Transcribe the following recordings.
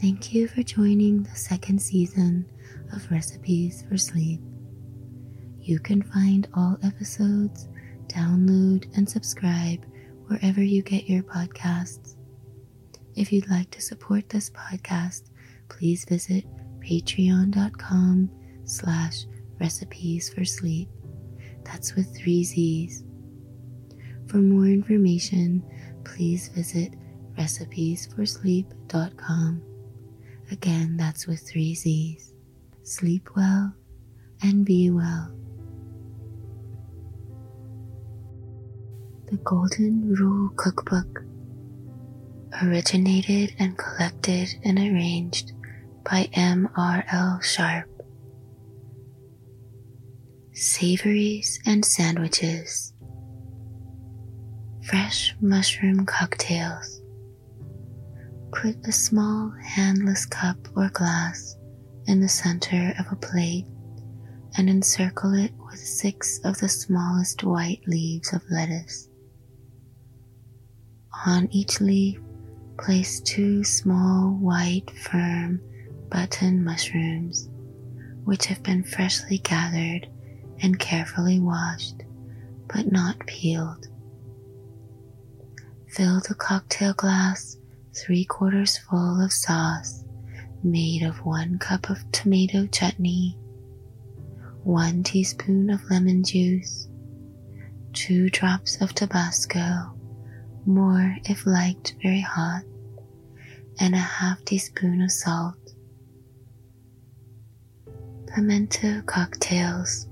Thank you for joining the second season of Recipes for Sleep. You can find all episodes, download, and subscribe wherever you get your podcasts. If you'd like to support this podcast, please visit patreon.com slash recipes for sleep. That's with three Z's. For more information, please visit recipesforsleep.com. Again, that's with three Z's. Sleep well and be well. The Golden Rule Cookbook originated and collected and arranged by M.R.L. Sharpe. Savories and sandwiches. Fresh mushroom cocktails. Put a small handless cup or glass in the center of a plate and encircle it with six of the smallest white leaves of lettuce. On each leaf, place two small, white, firm button mushrooms, which have been freshly gathered and carefully washed, but not peeled. Fill the cocktail glass three quarters full of sauce made of one cup of tomato chutney, one teaspoon of lemon juice, two drops of Tabasco, more if liked very hot, and a half teaspoon of salt. Pimento cocktails.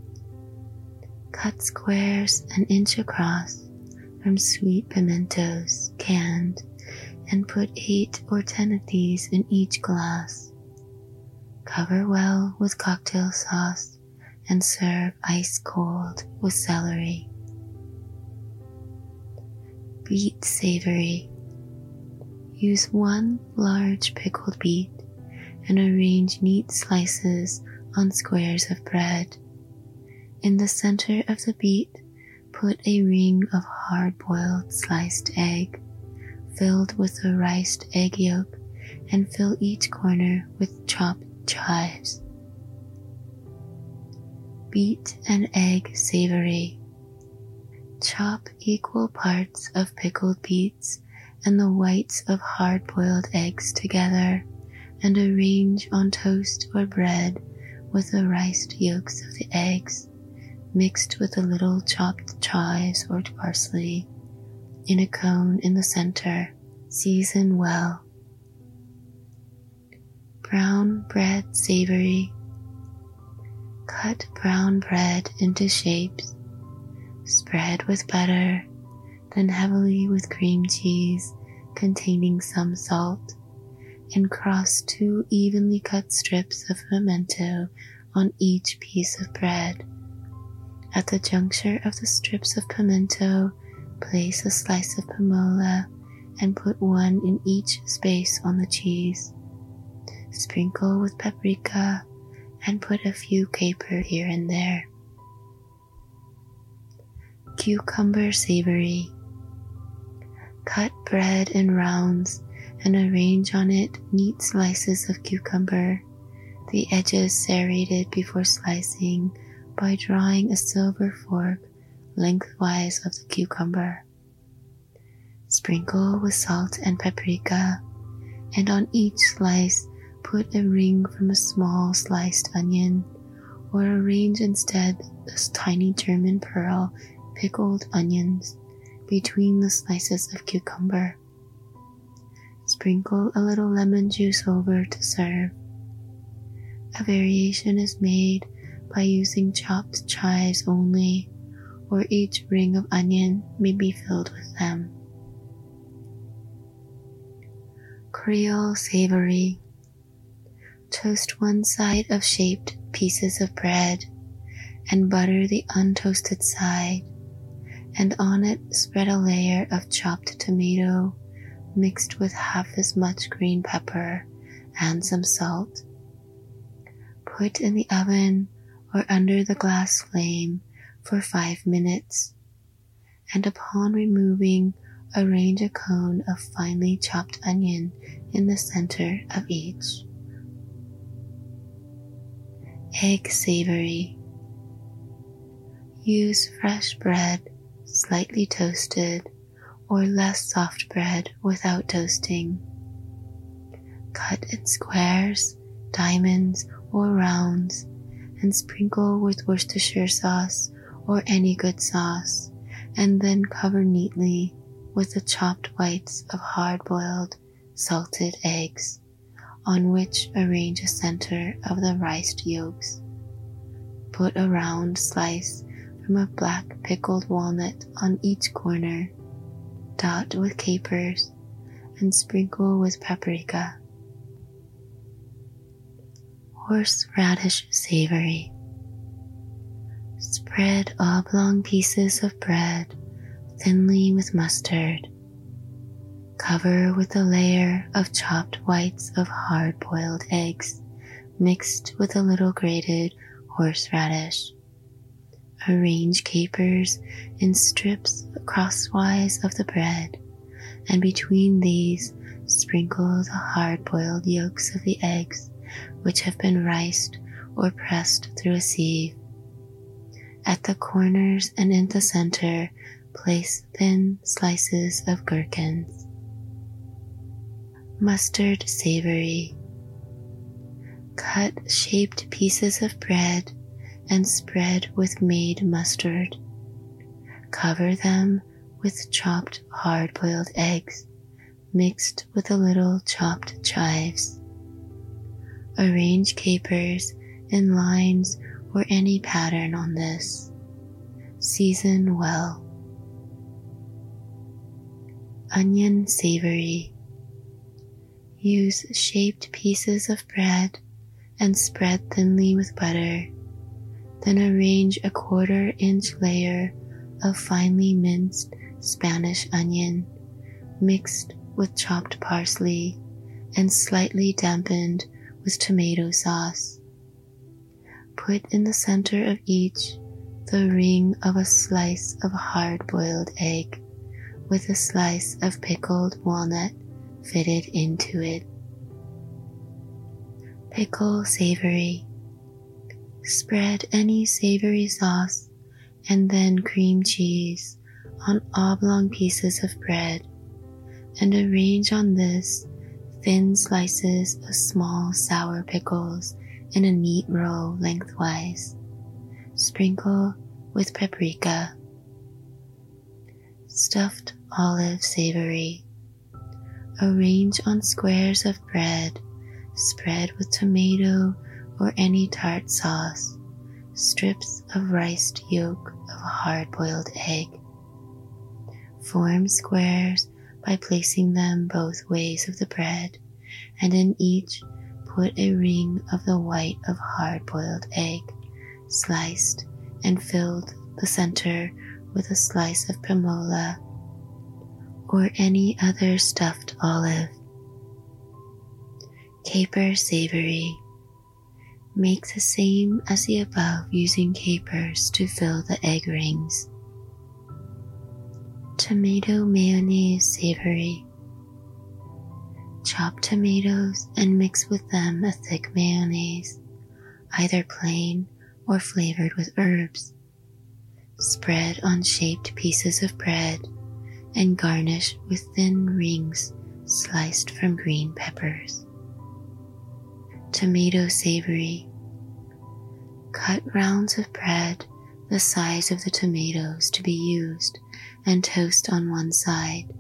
Cut squares an inch across from sweet pimentos, canned, and put eight or ten of these in each glass. Cover well with cocktail sauce and serve ice cold with celery. Beet savory. Use one large pickled beet and arrange neat slices on squares of bread. In the center of the beet, put a ring of hard boiled sliced egg filled with a riced egg yolk and fill each corner with chopped chives. Beet and egg savory. Chop equal parts of pickled beets and the whites of hard boiled eggs together and arrange on toast or bread with the riced yolks of the eggs mixed with a little chopped chives or parsley in a cone in the center. Season well. Brown bread savory. Cut brown bread into shapes. Spread with butter, then heavily with cream cheese containing some salt, and cross two evenly cut strips of pimento on each piece of bread. At the juncture of the strips of pimento, place a slice of pimola and put one in each space on the cheese. Sprinkle with paprika and put a few caper here and there. Cucumber savory. Cut bread in rounds and arrange on it neat slices of cucumber, the edges serrated before slicing by drawing a silver fork lengthwise of the cucumber. Sprinkle with salt and paprika, and on each slice put a ring from a small sliced onion, or arrange instead this tiny German pearl pickled onions between the slices of cucumber. Sprinkle a little lemon juice over to serve. A variation is made by using chopped chives only, or each ring of onion may be filled with them. Creole savory. Toast one side of shaped pieces of bread and butter the untoasted side, and on it spread a layer of chopped tomato mixed with half as much green pepper and some salt. Put in the oven or under the glass flame for five minutes, and upon removing, arrange a cone of finely chopped onion in the center of each. Egg savory. Use fresh bread, slightly toasted, or less soft bread without toasting. Cut in squares, diamonds, or rounds and sprinkle with Worcestershire sauce or any good sauce, and then cover neatly with the chopped whites of hard boiled salted eggs, on which arrange a center of the riced yolks. Put a round slice from a black pickled walnut on each corner, dot with capers, and sprinkle with paprika horseradish savory. Spread oblong pieces of bread thinly with mustard. Cover with a layer of chopped whites of hard boiled eggs mixed with a little grated horseradish. Arrange capers in strips crosswise of the bread, and between these sprinkle the hard boiled yolks of the eggs which have been riced or pressed through a sieve. At the corners and in the center, place thin slices of gherkins. Mustard savory. Cut shaped pieces of bread and spread with made mustard. Cover them with chopped hard boiled eggs mixed with a little chopped chives. Arrange capers in lines or any pattern on this. Season well. Onion savory. Use shaped pieces of bread and spread thinly with butter. Then arrange a quarter inch layer of finely minced Spanish onion mixed with chopped parsley and slightly dampened with tomato sauce. Put in the center of each the ring of a slice of hard boiled egg with a slice of pickled walnut fitted into it. Pickle savory. Spread any savory sauce and then cream cheese on oblong pieces of bread and arrange on this thin slices of small sour pickles in a neat row lengthwise. Sprinkle with paprika. Stuffed olive savory. Arrange on squares of bread, spread with tomato or any tart sauce, strips of riced yolk of a hard boiled egg. Form squares by placing them both ways of the bread, and in each put a ring of the white of hard boiled egg, sliced and filled the center with a slice of pimola or any other stuffed olive. Caper savory. Make the same as the above using capers to fill the egg rings tomato mayonnaise savory. Chop tomatoes and mix with them a thick mayonnaise, either plain or flavored with herbs. Spread on shaped pieces of bread and garnish with thin rings sliced from green peppers. Tomato savory. Cut rounds of bread the size of the tomatoes to be used and toast on one side.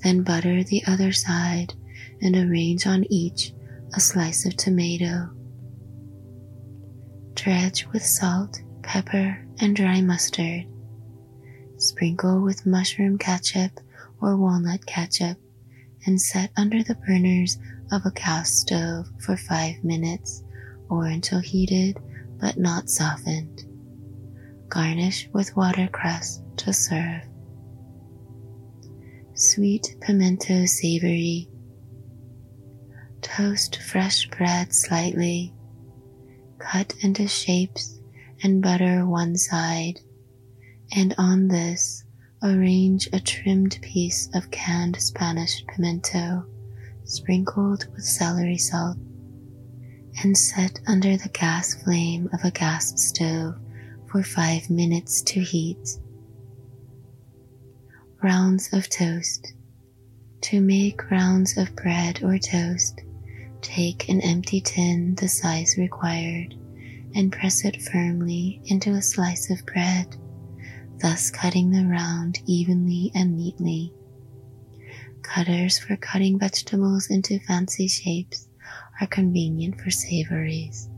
Then butter the other side and arrange on each a slice of tomato. Dredge with salt, pepper, and dry mustard. Sprinkle with mushroom ketchup or walnut ketchup and set under the burners of a gas stove for five minutes or until heated but not softened. Garnish with watercress to serve. Sweet pimento savory. Toast fresh bread slightly. Cut into shapes and butter one side, and on this Arrange a trimmed piece of canned Spanish pimento sprinkled with celery salt and set under the gas flame of a gas stove for five minutes to heat. Rounds of toast. To make rounds of bread or toast, take an empty tin the size required and press it firmly into a slice of bread, thus cutting the round evenly and neatly. Cutters for cutting vegetables into fancy shapes are convenient for savories.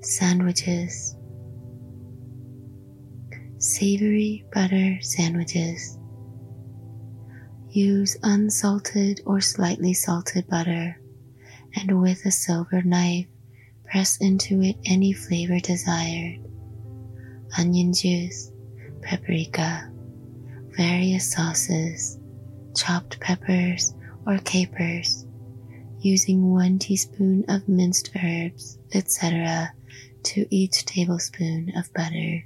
Sandwiches. Savory butter sandwiches. Use unsalted or slightly salted butter and with a silver knife press into it any flavor desired. Onion juice, paprika, various sauces, chopped peppers or capers, using one teaspoon of minced herbs, etc., to each tablespoon of butter.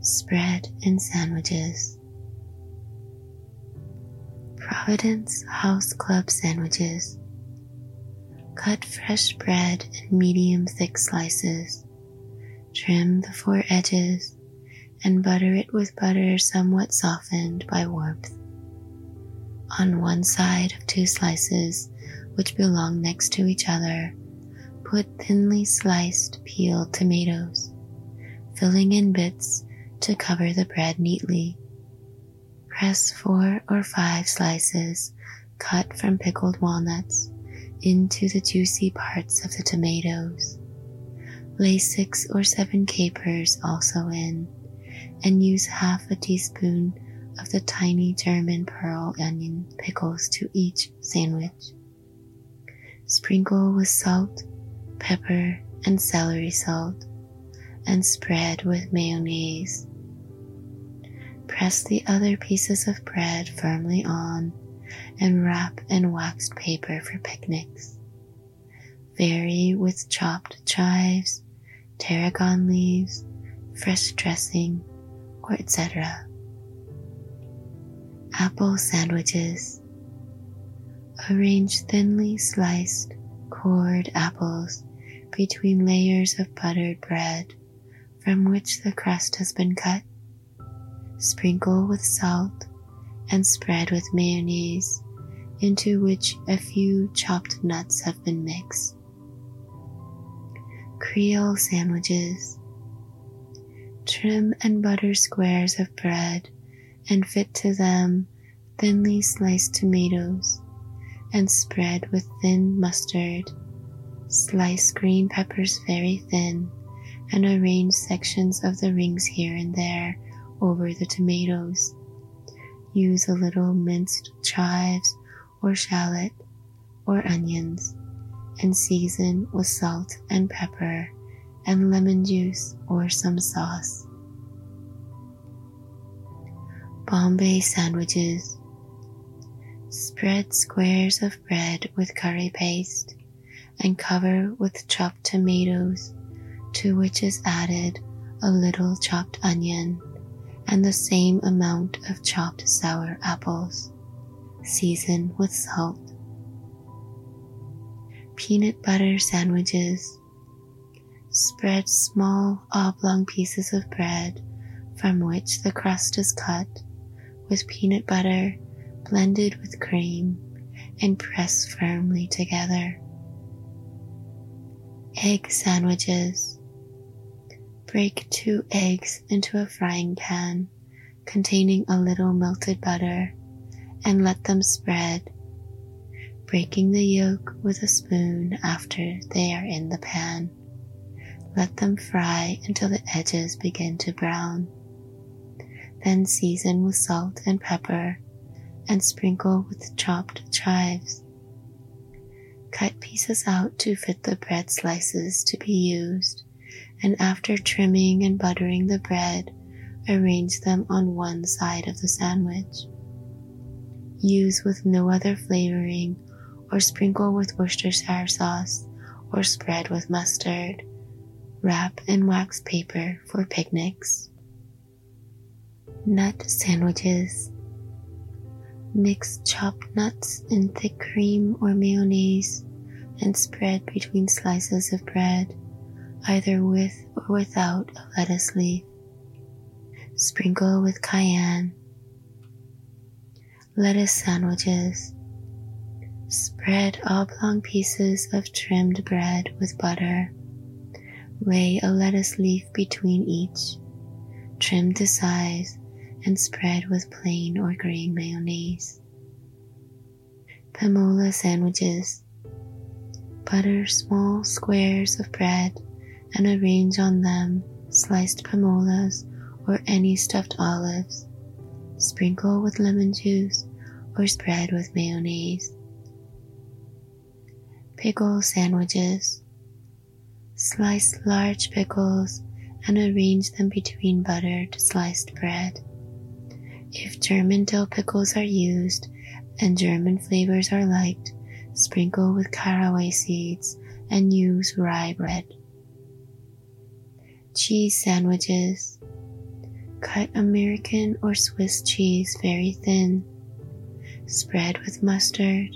Spread in sandwiches. Providence House Club sandwiches. Cut fresh bread in medium thick slices. Trim the four edges and butter it with butter somewhat softened by warmth. On one side of two slices, which belong next to each other, put thinly sliced peeled tomatoes, filling in bits to cover the bread neatly. Press four or five slices cut from pickled walnuts into the juicy parts of the tomatoes. Lay six or seven capers also in and use half a teaspoon of the tiny German pearl onion pickles to each sandwich. Sprinkle with salt, pepper, and celery salt, and spread with mayonnaise. Press the other pieces of bread firmly on and wrap in waxed paper for picnics. Vary with chopped chives, tarragon leaves, fresh dressing, or etc. Apple sandwiches. Arrange thinly sliced, cored apples between layers of buttered bread from which the crust has been cut. Sprinkle with salt and spread with mayonnaise into which a few chopped nuts have been mixed. Creole sandwiches Trim and butter squares of bread and fit to them thinly sliced tomatoes and spread with thin mustard. Slice green peppers very thin and arrange sections of the rings here and there over the tomatoes. Use a little minced chives or shallot or onions and season with salt and pepper and lemon juice or some sauce. Bombay sandwiches. Spread squares of bread with curry paste and cover with chopped tomatoes to which is added a little chopped onion and the same amount of chopped sour apples. Season with salt. Peanut butter sandwiches Spread small oblong pieces of bread from which the crust is cut with peanut butter blended with cream and press firmly together. Egg sandwiches. Break two eggs into a frying pan containing a little melted butter and let them spread, breaking the yolk with a spoon after they are in the pan. Let them fry until the edges begin to brown. Then season with salt and pepper and sprinkle with chopped chives. Cut pieces out to fit the bread slices to be used, and after trimming and buttering the bread, arrange them on one side of the sandwich. Use with no other flavoring or sprinkle with Worcestershire sauce or spread with mustard wrap in wax paper for picnics. Nut sandwiches. Mix chopped nuts in thick cream or mayonnaise and spread between slices of bread, either with or without a lettuce leaf. Sprinkle with cayenne. Lettuce sandwiches. Spread oblong pieces of trimmed bread with butter. Lay a lettuce leaf between each. Trim to size and spread with plain or green mayonnaise. Pimola sandwiches. Butter small squares of bread and arrange on them sliced pimolas or any stuffed olives. Sprinkle with lemon juice or spread with mayonnaise. Pickle sandwiches. Slice large pickles and arrange them between buttered sliced bread. If German dill pickles are used and German flavors are liked, sprinkle with caraway seeds and use rye bread. Cheese sandwiches. Cut American or Swiss cheese very thin. Spread with mustard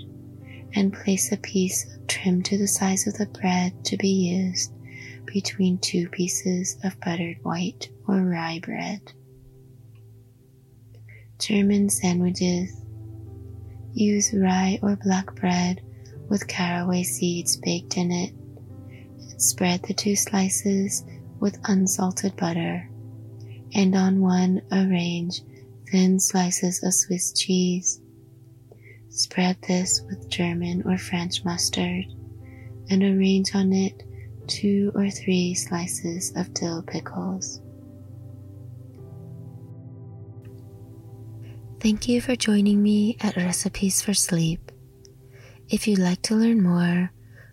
and place a piece trimmed to the size of the bread to be used between two pieces of buttered white or rye bread. German sandwiches. Use rye or black bread with caraway seeds baked in it. Spread the two slices with unsalted butter, and on one arrange thin slices of Swiss cheese. Spread this with German or French mustard, and arrange on it two or three slices of dill pickles. Thank you for joining me at Recipes for Sleep. If you'd like to learn more,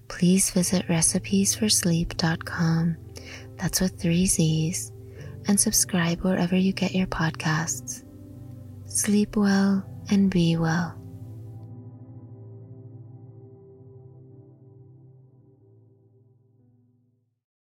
please visit recipesforsleep.com. That's with three Z's, and subscribe wherever you get your podcasts. Sleep well and be well.